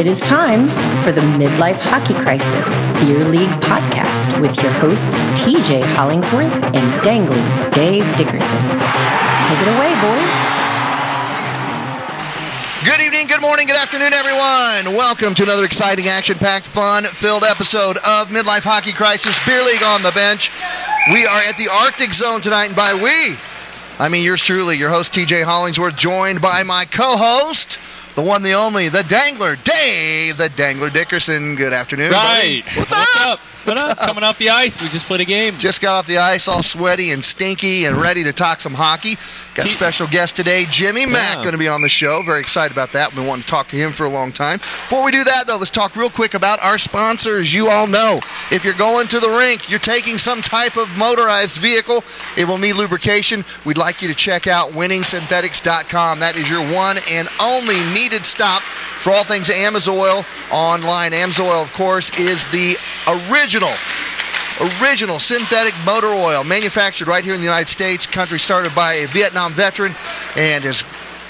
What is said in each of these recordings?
It is time for the Midlife Hockey Crisis Beer League podcast with your hosts TJ Hollingsworth and Dangling Dave Dickerson. Take it away, boys. Good evening, good morning, good afternoon, everyone. Welcome to another exciting, action packed, fun filled episode of Midlife Hockey Crisis Beer League on the Bench. We are at the Arctic Zone tonight, and by we, I mean yours truly, your host TJ Hollingsworth, joined by my co host, the one, the only, the Dangler, Dave, the Dangler Dickerson. Good afternoon. buddy. Right. What's, What's up? up? Up? Uh, coming off the ice. We just played a game. Just got off the ice, all sweaty and stinky, and ready to talk some hockey. Got a special guest today, Jimmy Mack, Yeah. going to be on the show. Very excited about that. Been wanting to talk to him for a long time. Before we do that, though, let's talk real quick about our sponsors. You all know if you're going to the rink, you're taking some type of motorized vehicle, it will need lubrication. We'd like you to check out winningsynthetics.com. That is your one and only needed stop for all things Amsoil online. Amsoil, of course, is the original original original synthetic motor oil manufactured right here in the United States. Country started by a Vietnam veteran and has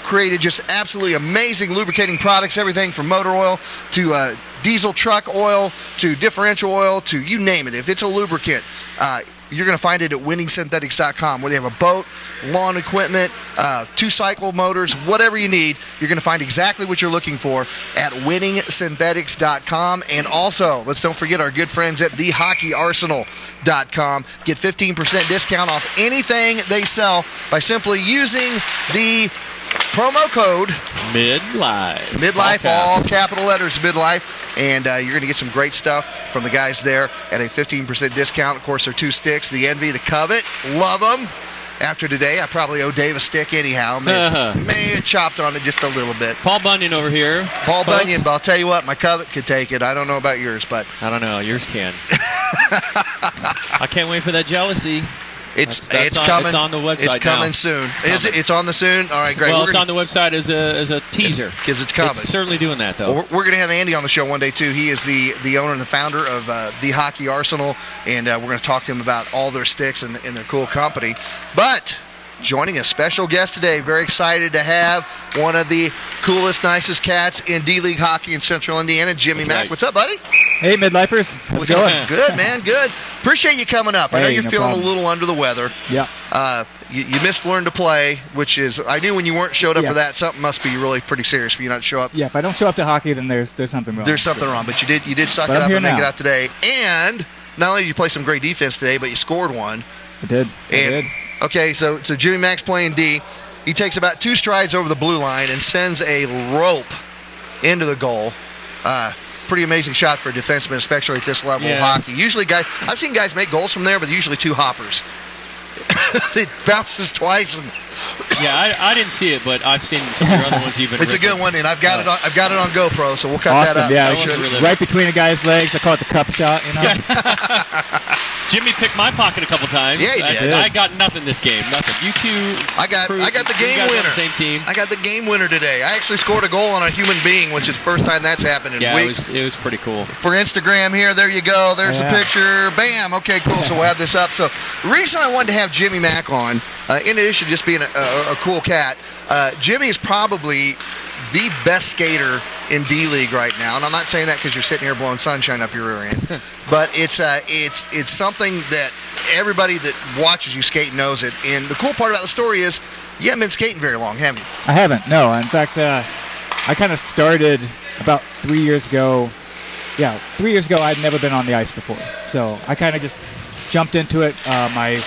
created just absolutely amazing lubricating products. Everything from motor oil to uh, diesel truck oil to differential oil to you name it. If it's a lubricant, uh, you're going to find it at winningsynthetics.com where they have a boat, lawn equipment, uh, two cycle motors, whatever you need. You're going to find exactly what you're looking for at winningsynthetics.com. And also, let's don't forget our good friends at thehockeyarsenal.com. Get 15% discount off anything they sell by simply using the promo code Midlife. Midlife, All all capital letters, Midlife. And uh, you're going to get some great stuff from the guys there at a 15% discount. Of course, they're two sticks the Envy, the Covet. Love them. After today, I probably owe Dave a stick anyhow. May, Uh-huh. may have chopped on it just a little bit. Paul Bunyan over here. Paul folks. Bunyan, but I'll tell you what, my Covet could take it. I don't know about yours, but I don't know. Yours can. I can't wait for that jealousy. It's That's- that's it's on- coming. it's on the website It's coming now. soon. It's Is it? It's on the soon. All right, great. well, We're it's gonna- on the website as a as a teaser. 'Cause it's coming. It's certainly doing that though. Well, we're, we're going to have Andy on the show one day too. He is the the owner and the founder of uh, the Hockey Arsenal, and uh, we're going to talk to him about all their sticks and, and their cool company. But joining a special guest today, very excited to have one of the coolest, nicest cats in D League hockey in Central Indiana, Jimmy Mack. right. What's up, buddy? Hey, midlifers. How's it going? Good, man. Good. Appreciate you coming up. I know you're no feeling problem. a little under the weather. Yeah. Uh, you, you missed learn to play, which is I knew when you weren't showed up Yeah. for that, something must be really pretty serious for you not to show up. Yeah, if I don't show up to hockey, then there's there's something wrong. There's something wrong, but you did you did suck But it I'm up here and make it out today. And not only did you play some great defense today, but you scored one. I did. I And did. Okay, so so Jimmy Mack's playing D. He takes about two strides over the blue line and sends a rope into the goal. Uh, pretty amazing shot for a defenseman, especially at this level Yeah. of hockey. Usually, guys, I've seen guys make goals from there, but usually two hoppers. it bounces twice, and yeah, I, I didn't see it, but I've seen some of your other ones. You've been. it's a good one. And I've got it on. I've got it on GoPro, so we'll cut that Awesome. up. Yeah, That sure. really- right between a guy's legs. I call it the cup shot. You know. Jimmy picked my pocket a couple times. Yeah, he I, did. I got nothing this game. Nothing. You two. I got proved- I got the game guys are on winner. the same team. I got the game winner today. I actually scored a goal on a human being, which is the first time that's happened in Yeah, it weeks. was it was pretty cool. For Instagram here, there you go. There's Yeah. a picture. Bam. Okay, cool. So we'll have this up. So the reason I wanted to have Jimmy Mack on, uh, in addition to just being a, a, a cool cat, uh, Jimmy is probably the best skater in D League right now. And I'm not saying that because you're sitting here blowing sunshine up your rear end, but it's uh, it's it's something that everybody that watches you skate knows it. And the cool part about the story is you haven't been skating very long, have you? I haven't. No. In fact, uh, I kind of started about three years ago. Yeah, three years ago, I'd never been on the ice before, so I kind of just jumped into it. Uh, my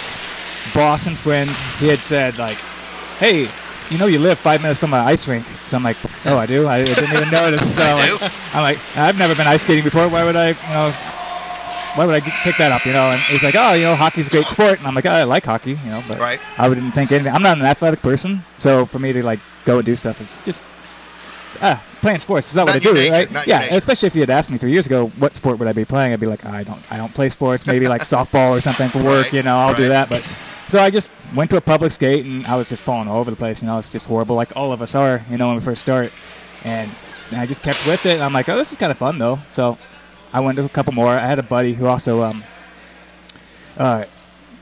boss and friend, he had said like, "Hey, you know, you live five minutes from an ice rink." So I'm like, "Oh, I do. I, I didn't even notice." So I like. I'm like, I've never been ice skating before. Why would I, you know, why would I pick that up? You know? And he's like, oh, you know, hockey's a great sport. And I'm like, oh, I like hockey, you know, but Right. I wouldn't think anything. I'm not an athletic person, so for me to like go and do stuff is just ah, playing sports. Is not, Not what I do, nature, right? yeah, especially if you had asked me three years ago what sport would I be playing, I'd be like, I don't, I don't play sports. Maybe like softball or something for work. Right, You know, I'll do that, but. So I just went to a public skate and I was just falling all over the place. You know, it's just horrible, like all of us are. You know, when we first start, and I just kept with it. And I'm like, oh, this is kind of fun though. So I went to a couple more. I had a buddy who also um, uh,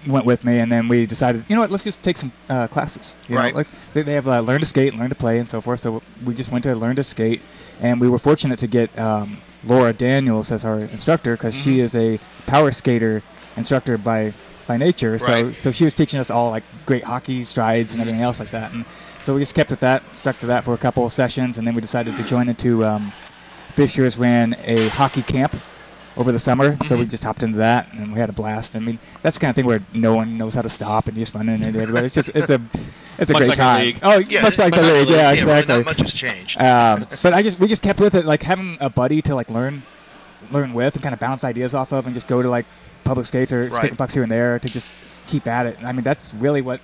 went with me, and then we decided, you know what, let's just take some uh, classes. You Right. Know, like they, they have uh, learn to skate, learn to play, and so forth. So we just went to learn to skate, and we were fortunate to get um, Laura Daniels as our instructor because she Mm-hmm. is a power skater instructor by by nature. So Right. so she was teaching us all like great hockey strides and everything else like that. And so we just kept with that, stuck to that for a couple of sessions, and then we decided to join into. Um, Fishers ran a hockey camp over the summer, so we just hopped into that and we had a blast. I mean, that's the kind of thing where no one knows how to stop and you just run into and everybody. It's just it's a it's a Much great like time. league. Oh, Yeah, much like the league. league. Yeah, Yeah, really exactly. not much has changed. Um, but I just we just kept with it, like having a buddy to like learn learn with and kind of bounce ideas off of, and just go to like public skates or Right. sticking pucks here and there to just keep at it. And I mean, that's really what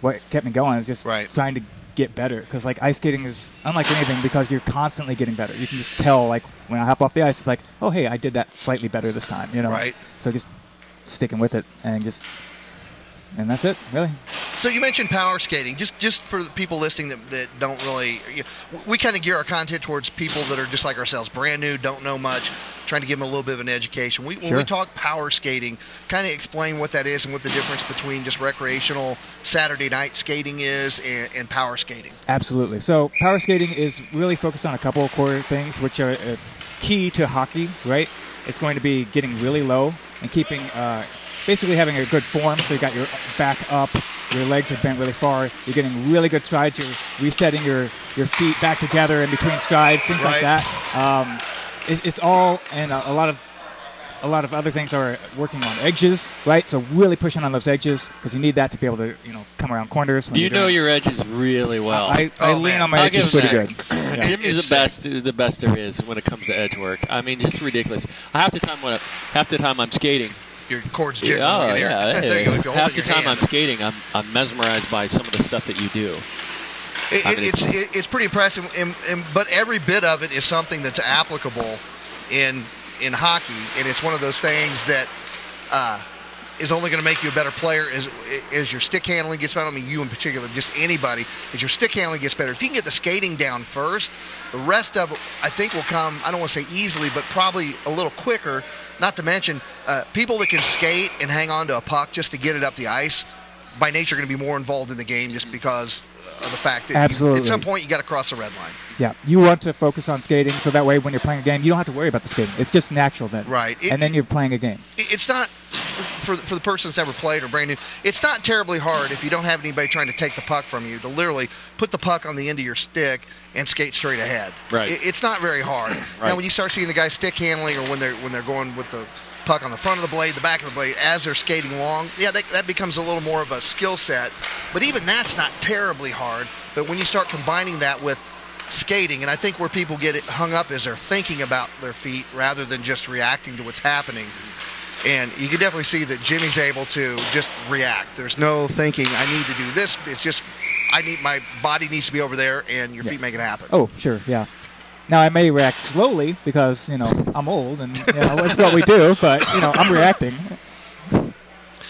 what kept me going is just Right. trying to get better because like ice skating is unlike anything because you're constantly getting better. You can just tell like when I hop off the ice, it's like, oh hey, I did that slightly better this time, you know? Right. So just sticking with it and just and that's it, really. So you mentioned power skating. Just just for the people listening that, that don't really, you we kind of gear our content towards people that are just like ourselves, brand new, don't know much, trying to give them a little bit of an education. We, When we talk power skating, kind of explain what that is and what the difference between just recreational Saturday night skating is and, and power skating. Absolutely. So power skating is really focused on a couple of core things, which are uh, key to hockey. Right? It's going to be getting really low and keeping, uh, basically having a good form. So you got your back up, your legs are bent really far. You're getting really good strides. You're resetting your your feet back together in between strides, things Right. like that. Um, it, it's all and a, a lot of a lot of other things are working on edges, right? So really pushing on those edges because you need that to be able to, you know, come around corners. When You know doing- your edges really well. I, I Oh, lean man. on my I'll edges pretty good. that. Yeah. Jimmy's the best, the best there is when it comes to edge work. I mean, just ridiculous. Half the time when I, half the time I'm skating, Your cords jiggling. oh look at here. yeah, there you go. If you half the time hand. I'm skating, I'm I'm mesmerized by some of the stuff that you do. It, I mean, it's it's- it's pretty impressive, and, and, but every bit of it is something that's applicable in in hockey, and it's one of those things that uh, is only going to make you a better player as as your stick handling gets better. I mean, you in particular, just anybody, as your stick handling gets better. If you can get the skating down first, the rest of it, I think, will come. I don't want to say easily, but probably a little quicker. Not to mention, uh, people that can skate and hang on to a puck just to get it up the ice, by nature, are going to be more involved in the game just because of the fact that you- Absolutely. at some point you got to cross the red line. Yeah, you want to focus on skating so that way when you're playing a game, you don't have to worry about the skating. It's just natural then. Right. It- and then you're playing a game. It's not for for the person that's never played or brand new. It's not terribly hard if you don't have anybody trying to take the puck from you to literally put the puck on the end of your stick and skate straight ahead. Right. It- it's not very hard. right. Now, when you start seeing the guys stick handling or when they're when they're going with the puck on the front of the blade, the back of the blade, as they're skating along, yeah, that, that becomes a little more of a skill set. But even that's not terribly hard. But when you start combining that with skating, and I think where people get it hung up is they're thinking about their feet rather than just reacting to what's happening. And you can definitely see that Jimmy's able to just react. There's no thinking, I need to do this. It's just, I need my body needs to be over there, and your feet make it happen. Oh, sure, yeah. Now I may react slowly because you know I'm old and you know that's what we do. But you know I'm reacting.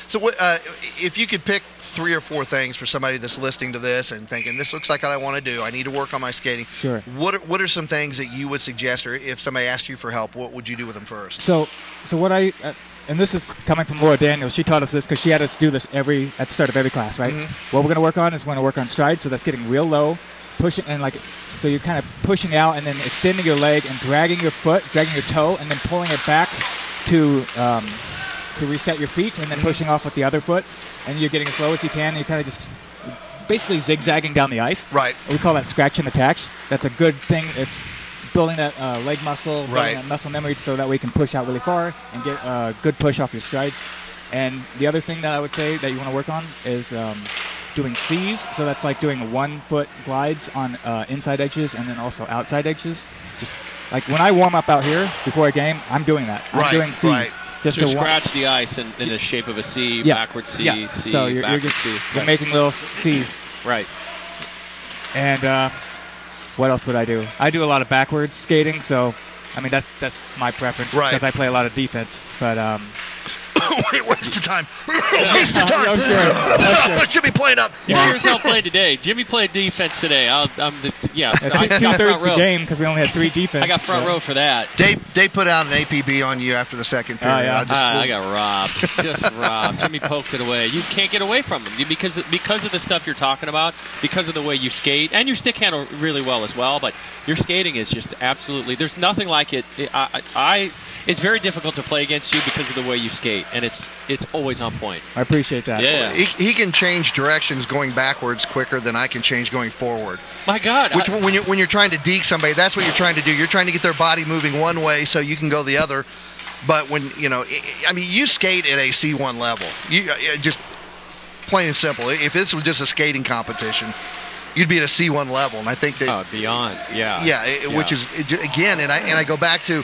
So, what, uh, if you could pick three or four things for somebody that's listening to this and thinking, "This looks like what I want to do. I need to work on my skating." Sure. What are, What are some things that you would suggest, or if somebody asked you for help, what would you do with them first? So, so what I, uh, and this is coming from Laura Daniels. She taught us this because she had us do this every at the start of every class, right? What we're going to work on is we're going to work on strides, so that's getting real low, pushing and like, so you're kind of pushing out and then extending your leg and dragging your foot, dragging your toe, and then pulling it back to um, to reset your feet, and then pushing off with the other foot, and you're getting as low as you can. And you kind of just basically zigzagging down the ice. Right. We call that scratch and attach. That's a good thing. It's building that uh, leg muscle, building Right. that muscle memory, so that way you can push out really far and get a good push off your strides. And the other thing that I would say that you want to work on is um, doing C's. So that's like doing one foot glides on uh, inside edges and then also outside edges. Just like when I warm up out here before a game, I'm doing that. I'm Right, doing C's right. just to to wa- scratch the ice in, in the shape of a C, Yeah. backward C, yeah. C, so you're, you're just C. you're Right. making little C's. right. And uh, what else would I do? I do a lot of backwards skating, so I mean that's that's my preference Right. because I play a lot of defense. But um, Wait, where's the time? Where's the time? Okay. Okay. Should be playing up. You sure as hell played today. Jimmy played defense today. I'll, I'm the, yeah. Yeah, I two, got two front thirds the row. game because we only had three defense. I got front Yeah. row for that. Dave, Dave put out an APB on you after the second period. Oh, yeah. I just- Ah, I got robbed. Just robbed. Jimmy poked it away. You can't get away from him You- because because of the stuff you're talking about, because of the way you skate, and you stick handle really well as well. But your skating is just absolutely. There's nothing like it. I, I it's very difficult to play against you because of the way you skate, and it's it's always on point. I appreciate that. Yeah. he, he can change directions going backwards quicker than I can change going forward. My God. Which I- when you when you're trying to deke somebody, that's what you're trying to do. You're trying to get their body moving one way so you can go the other. But when you know, I- I mean, you skate at a C1 level. You uh, just plain and simple. If this was just a skating competition, you'd be at a C1 level. And I think that oh, beyond. Yeah. yeah, it, which is again, and I and I go back to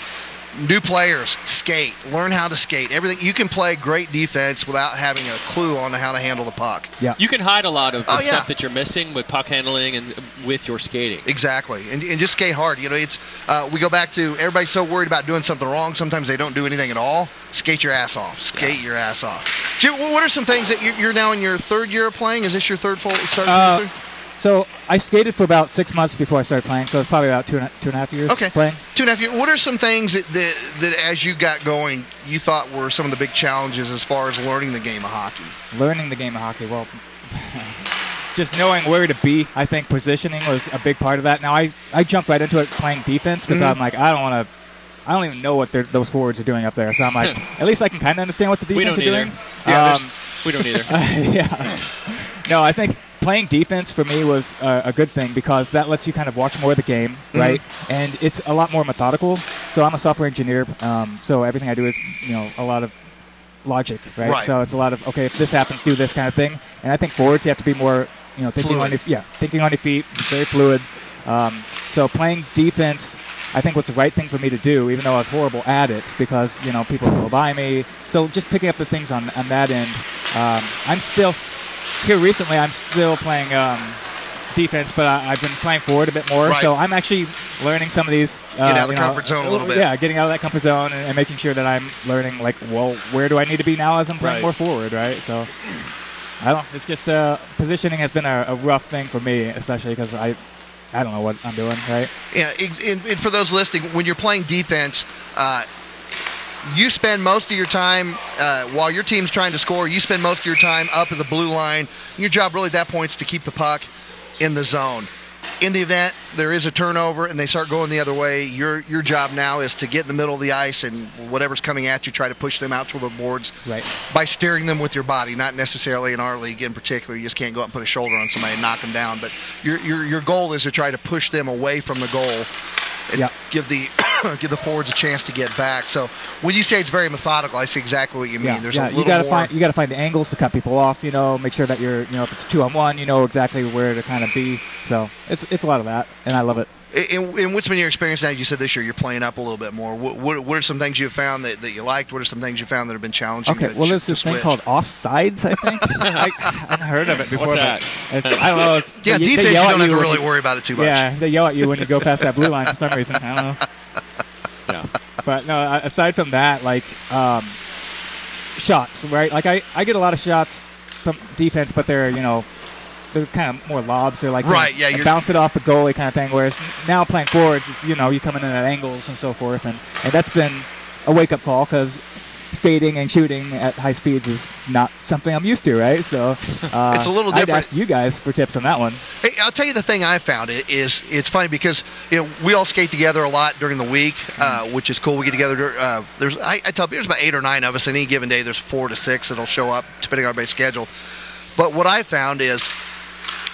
new players skate, learn how to skate. Everything you can play great defense without having a clue on how to handle the puck. Yeah. You can hide a lot of the Oh, yeah. stuff that you're missing with puck handling and with your skating. Exactly, and, and just skate hard. You know, it's uh, we go back to everybody's so worried about doing something wrong. Sometimes they don't do anything at all. Skate your ass off. Skate your ass off. Jim, what are some things that you're, you're now in your third year of playing? Is this your third full start? Uh, So I skated for about six months before I started playing. So it's probably about two and a, two and a half years okay, playing. two and a half years. What are some things that, that that as you got going, you thought were some of the big challenges as far as learning the game of hockey? Learning the game of hockey. Well, just knowing where to be. I think positioning was a big part of that. Now I I jumped right into it playing defense because Mm-hmm. I'm like I don't want to. I don't even know what those forwards are doing up there. So I'm like, at least I can kind of understand what the We defense don't are either. doing. Yeah, Um, We don't either. yeah. No, I think playing defense for me was a, a good thing because that lets you kind of watch more of the game, Mm-hmm. right? And it's a lot more methodical. So I'm a software engineer, um, so everything I do is you know a lot of logic, right? Right. So it's a lot of okay, if this happens, do this kind of thing. And I think forwards, you have to be more you know thinking on your yeah thinking on your feet, very fluid. Um, so playing defense. I think was the right thing for me to do, even though I was horrible at it, because you know people go by me. So just picking up the things on, on that end, um, I'm still here recently. I'm still playing um, defense, but I, I've been playing forward a bit more. Right. So I'm actually learning some of these. Uh, Get out of the know, comfort zone a little bit. Yeah, getting out of that comfort zone and, and making sure that I'm learning. Like, well, where do I need to be now as I'm playing Right. more forward? Right. So I don't. It's just uh, positioning has been a, a rough thing for me, especially because I. I don't know what I'm doing, right? Yeah, and, and for those listening, when you're playing defense, uh, you spend most of your time uh, while your team's trying to score. You spend most of your time up at the blue line. Your job really at that point is to keep the puck in the zone. In the event there is a turnover and they start going the other way, your your job now is to get in the middle of the ice and whatever's coming at you, try to push them out to the boards Right. by steering them with your body. Not necessarily in our league in particular. You just can't go up and put a shoulder on somebody and knock them down. But your your, your goal is to try to push them away from the goal and Yeah. give the give the forwards a chance to get back. So when you say it's very methodical, I see exactly what you mean. Yeah, There's yeah. a little you gotta more. find you gotta find the angles to cut people off. You know, make sure that you're you know if it's two on one, you know exactly where to kind of be. So it's it's a lot of that, and I love it. And, in what's been your experience now? You said this year you're playing up a little bit more. What, what, what are some things you've found that, that you liked? What are some things you found that have been challenging? Okay, well, there's this to thing switch? called offsides. I think I, I've heard of it before. What's that? It's, I don't know. It's, Yeah, they, defense. They You don't at have to really you- worry about it too much. Yeah, they yell at you when you go past that blue line for some reason. I don't know. But no, aside from that, like um, shots, right? Like I, I get a lot of shots from defense, but they're you know they're kind of more lobs. They're like Right, yeah, bounce it off the goalie kind of thing. Whereas now playing forwards, it's, you know, you coming in at angles and so forth, and and that's been a wake up call because skating and shooting at high speeds is not something I'm used to, right? So uh, It's a little different. I'd ask you guys for tips on that one. Hey, I'll tell you the thing I found it is it's funny because you know we all skate together a lot during the week, uh, which is cool. We get together. Uh, there's I, I tell people there's about eight or nine of us. Any given day, there's four to six that'll show up depending on everybody's schedule. But what I found is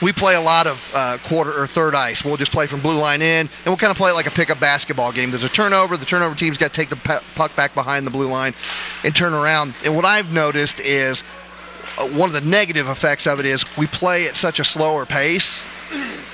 we play a lot of uh, quarter or third ice. We'll just play from blue line in, and we'll kind of play it like a pickup basketball game. There's a turnover. The turnover team's got to take the puck back behind the blue line and turn around. And what I've noticed is uh, one of the negative effects of it is we play at such a slower pace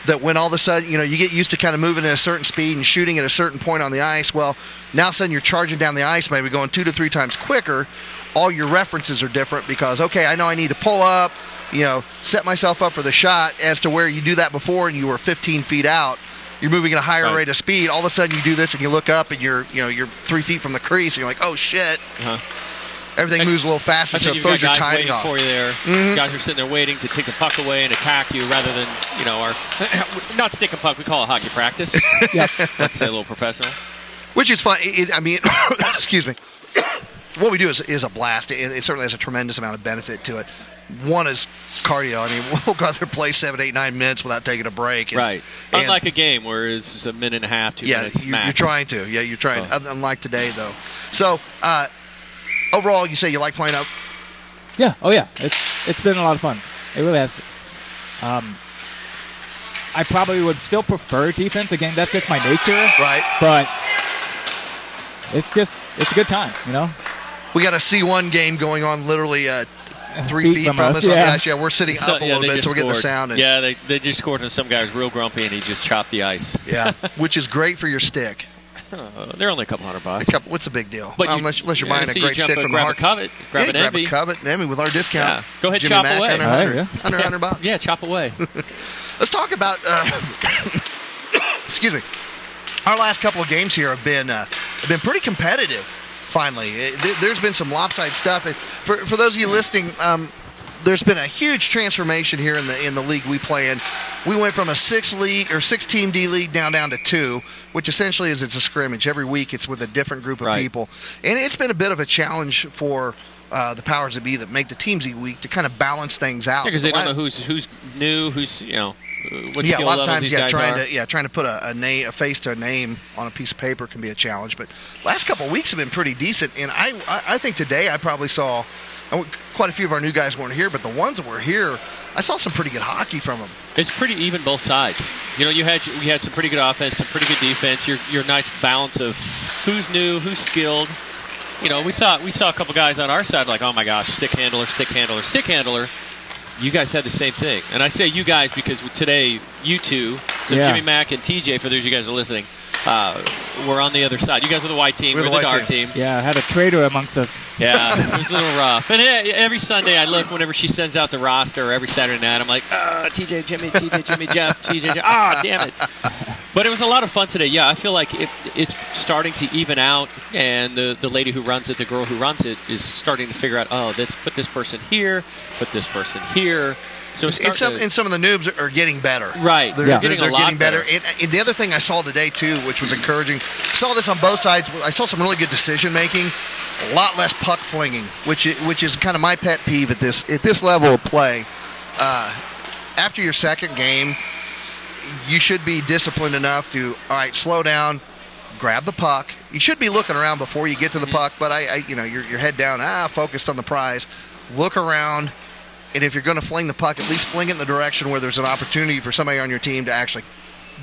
that when all of a sudden, you know, you get used to kind of moving at a certain speed and shooting at a certain point on the ice, well, now a sudden you're charging down the ice, maybe going two to three times quicker. All your references are different because, okay, I know I need to pull up, you know, set myself up for the shot as to where you do that before and you were 15 feet out. You're moving at a higher Right. rate of speed. All of a sudden you do this and you look up and you're, you know, you're three feet from the crease and you're like, oh shit. Uh-huh. everything And moves a little faster, so it throws your guys timing off. for you there. Mm-hmm. Guys are sitting there waiting to take the puck away and attack you rather than you know our not stick and puck. We call it hockey practice. Yeah. Let's say a little professional. which is fun. It, I mean, excuse me. What we do is, is a blast. It, it certainly has a tremendous amount of benefit to it. One is cardio. I mean, we'll go out there play seven, eight, nine minutes without taking a break. And, Right. and- Unlike a game where it's just a minute and a half, two yeah, minutes you, max. you're trying to. Yeah, you're trying. Oh. Unlike today, though. So uh, overall, you say you like playing up. Yeah. Oh yeah. It's it's been a lot of fun. It really has. Um, I probably would still prefer defense. Again, that's just my nature. Right. But it's just it's a good time, you know. We got a C1 game going on, literally uh, three Feet feet, from from, us, us. Oh, yeah. gosh, yeah, we're sitting So- up a yeah, little bit, so we're getting the sound. And, yeah, they, they just scored, and some guy was real grumpy, and he just chopped the ice. yeah, which is great for your stick. Uh, they're only a couple hundred A bucks. couple, what's the big deal? But Well, you- unless, unless you're yeah, buying so a you great jump stick and from the grab a covet, grab yeah, an grab envy. a covet, Emmy with our discount. Yeah. Go ahead, Jimmy chop Mack, away. Under All right, 100, yeah. under 100 bucks. Yeah, chop away. Let's talk about. Uh, excuse me. Our last couple of games here have been uh, have been pretty competitive. Finally, It- there- there's been some lopsided stuff. And For for those of you listening, um, there's been a huge transformation here in the in the league we play in. We went from a six league or six team D league down down to two, which essentially is it's a scrimmage every week. It's with a different group of Right. people, and it's been a bit of a challenge for. Uh, the powers that be that make the teams each week to kind of balance things out Because they The don't know who's who's new, who's you know, Uh, what yeah, a lot of times, yeah, trying are. to yeah, trying to put a, a name, a face to a name on a piece of paper can be a challenge. But last couple of weeks have been pretty decent, and I, I, I think today I probably saw, quite a few of our new guys weren't here, but the ones that were here, I saw some pretty good hockey from them. It's pretty even both sides. You know, you had we had some pretty good offense, some pretty good defense. Your your nice balance of who's new, who's skilled. You know, we thought we saw a couple guys on our side like, oh my gosh, stick handler, stick handler, stick handler. You guys had the same thing, and I say you guys because today you two, so Yeah. Jimmy Mack and TJ, for those of you guys that are listening, uh, we're on the other side. You guys are the white team, We're we're, the the, dark team. Yeah, I had a traitor amongst us. Yeah, it was a little rough. And every Sunday I look whenever she sends out the roster, or every Saturday night, I'm like, ah, TJ, Jimmy, TJ, Jimmy, Jeff, TJ, Jeff. ah, damn it. But it was a lot of fun today. Yeah, I feel like it, it's starting to even out, and the, the lady who runs it, the girl who runs it, is starting to figure out, oh, let's put this person here, put this person here. So it's And some, starting to- and some of the noobs are getting better. Right. They're, Yeah. they're, Getting a they're lot getting better. better. And, and the other thing I saw today, too, which was encouraging, saw this on both sides. I saw some really good decision making, a lot less puck flinging, which is, which is kind of my pet peeve at this at this level of play. Uh, after your second game, you should be disciplined enough to, all right, slow down, grab the puck. You should be looking around before you get to the puck, but I, I you know, your, your head down, ah, focused on the prize. Look around, and if you're going to fling the puck, at least fling it in the direction where there's an opportunity for somebody on your team to actually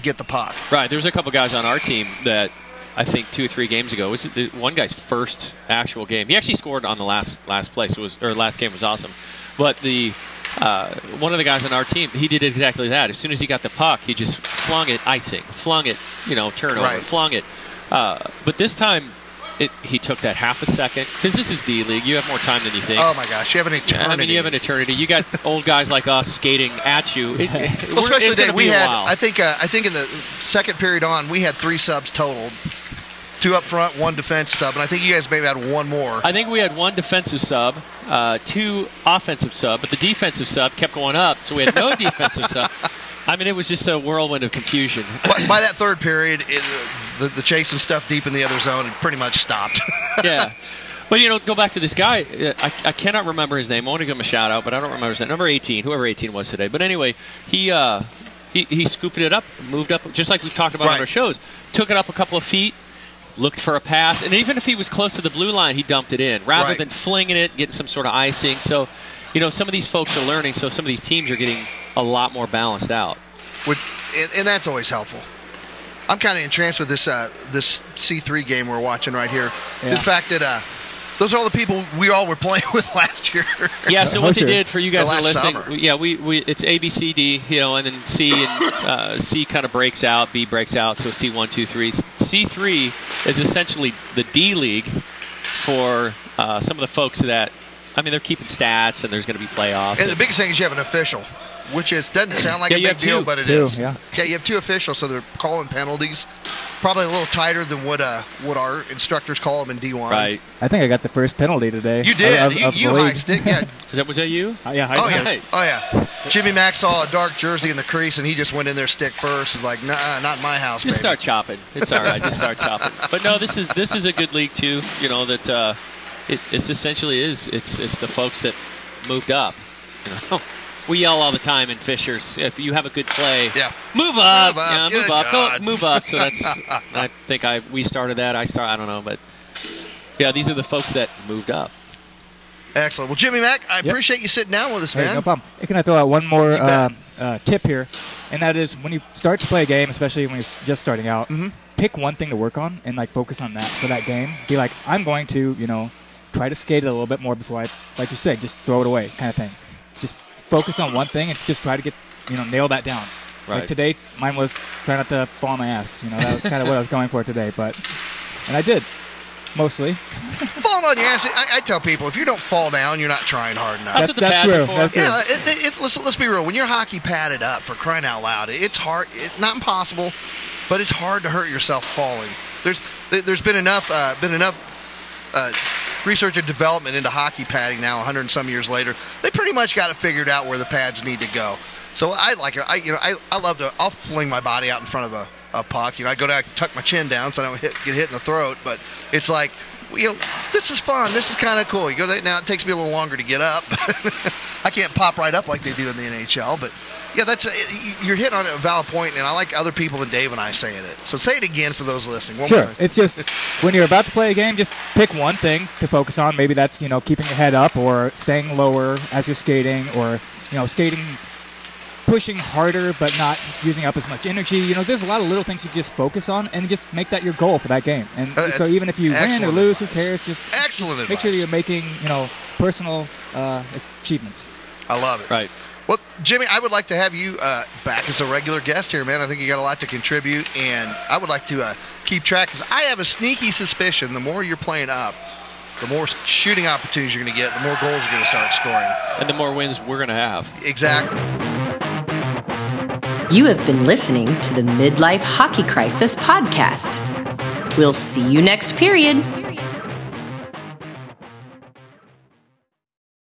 get the puck. Right. There's a couple guys on our team that I think two or three games ago was the- one guy's first actual game. He actually scored on the last last place. Was or last game was awesome, but the uh, one of the guys on our team he did exactly that. As soon as he got the puck, he just flung it icing, flung it, you know, turnover, Right. flung it. Uh, but this time. It, he took that half a second because this is D League. You have more time than you think. Oh my gosh, you have an eternity. I mean, you have an eternity. You got old guys like us skating at you. It, it- well, especially it's we had. I think. Uh, I think in the second period on, we had three subs totaled. Two up front, one defense sub, and I think you guys maybe had one more. I think we had one defensive sub, uh, two offensive sub, but the defensive sub kept going up, so we had no defensive sub. I mean, it was just a whirlwind of confusion. by, by that third period, it, the, the chasing stuff deep in the other zone pretty much stopped. yeah. But, you know, go back to this guy. uh, I, I cannot remember his name. I want to give him a shout out, but I don't remember his name. Number 18, whoever 18 was today. But anyway, he. Uh, he, he scooped it up, moved up, just like we've talked about Right. on our shows. Took it up a couple of feet, looked for a pass, and even if he was close to the blue line, he dumped it in rather Right. than flinging it, getting some sort of icing. So, you know, some of these folks are learning. So some of these teams are getting a lot more balanced out. Would, and, and that's always helpful. I'm kind of entranced with this uh, this C3 game we're watching right here. Yeah. The fact that uh, those are all the people we all were playing with last year. Yeah, so what they did for you guys Or that are last listening, summer. yeah, we, we it's A B C D, you know, and then C and uh, C kind of breaks out, B breaks out, so C one two three. C three is essentially the D league for uh, some of the folks that I mean they're keeping stats and there's going to be playoffs. and the biggest thing is you have an official, which is doesn't sound like Yeah, a big deal, two. but it Two, is. yeah. yeah, you have two officials, so they're calling penalties. Probably a little tighter than what uh, what our instructors call them in D1. Right. I think I got the first penalty today. You did. Of, of, you of you league. high stick. Yeah. Is that was that you? Uh, yeah, high Oh stick. yeah. Oh yeah. Jimmy Mack saw a dark jersey in the crease, and he just went in there stick first. He's like, nah, not in my house, Just baby. start chopping. It's all right. Just start chopping. But no, this is this is a good league too. You know that uh, it it's essentially is. It's it's the folks that moved up. You know, we yell all the time in Fishers. If you have a good play, Yeah. move up, Move up. Yeah, move up, go, move up. So that's. I think I we started that. I start. I don't know, but yeah, these are the folks that moved up. Excellent. Well, Jimmy Mack, I appreciate you sitting down with us, Hey, man. no problem. Hey, can I throw out one more uh, uh, tip here? And that is when you start to play a game, especially when you're just starting out, Mm-hmm. pick one thing to work on and like focus on that for that game. Be like, I'm going to, you know, try to skate it a little bit more before I, like you said, just throw it away, kind of thing. Just focus on one thing and just try to get, you know, nail that down. Right. Like today, mine was try not to fall on my ass. You know, that was kind of what I was going for today, but and I did mostly. Falling on your ass. I, I tell people if you don't fall down, you're not trying hard enough. That's, what the that's true. are for. That's true. Yeah, it, it- it's let's, let's be real. When you're hockey padded up, for crying out loud, it's hard. It, not impossible, but it's hard to hurt yourself falling. There's there- there's been enough uh, been enough uh, research and development into hockey padding now, 100 and some years later. They pretty much got it figured out where the pads need to go. So I like it. I you know I, I love to. I'll fling my body out in front of a, a puck. You know I go down, tuck my chin down so I don't hit, get hit in the throat. But it's like. You know, this is fun. This is kind of cool. You go now. It takes me a little longer to get up. I can't pop right up like they do in the NHL, but yeah, that's a, you're hitting on a valid point, and I like other people than Dave and I saying it. So say it again for those listening. One Sure. more. It's just when you're about to play a game, just pick one thing to focus on. Maybe that's you know keeping your head up or staying lower as you're skating, or you know skating, pushing harder but not using up as much energy. You know, there's a lot of little things you just focus on and just make that your goal for that game. And Uh, so even if you win or excellent lose, who cares? Just Excellent make sure that you're making you know personal uh, achievements. I love it. Right. Well, Jimmy, I would like to have you uh, back as a regular guest here, man. I think you got a lot to contribute, and I would like to uh, keep track because I have a sneaky suspicion the more you're playing up, the more shooting opportunities you're going to get, the more goals you're going to start scoring. And the more wins we're gonna have. Exactly. You have been listening to the Midlife Hockey Crisis podcast. We'll see you next period.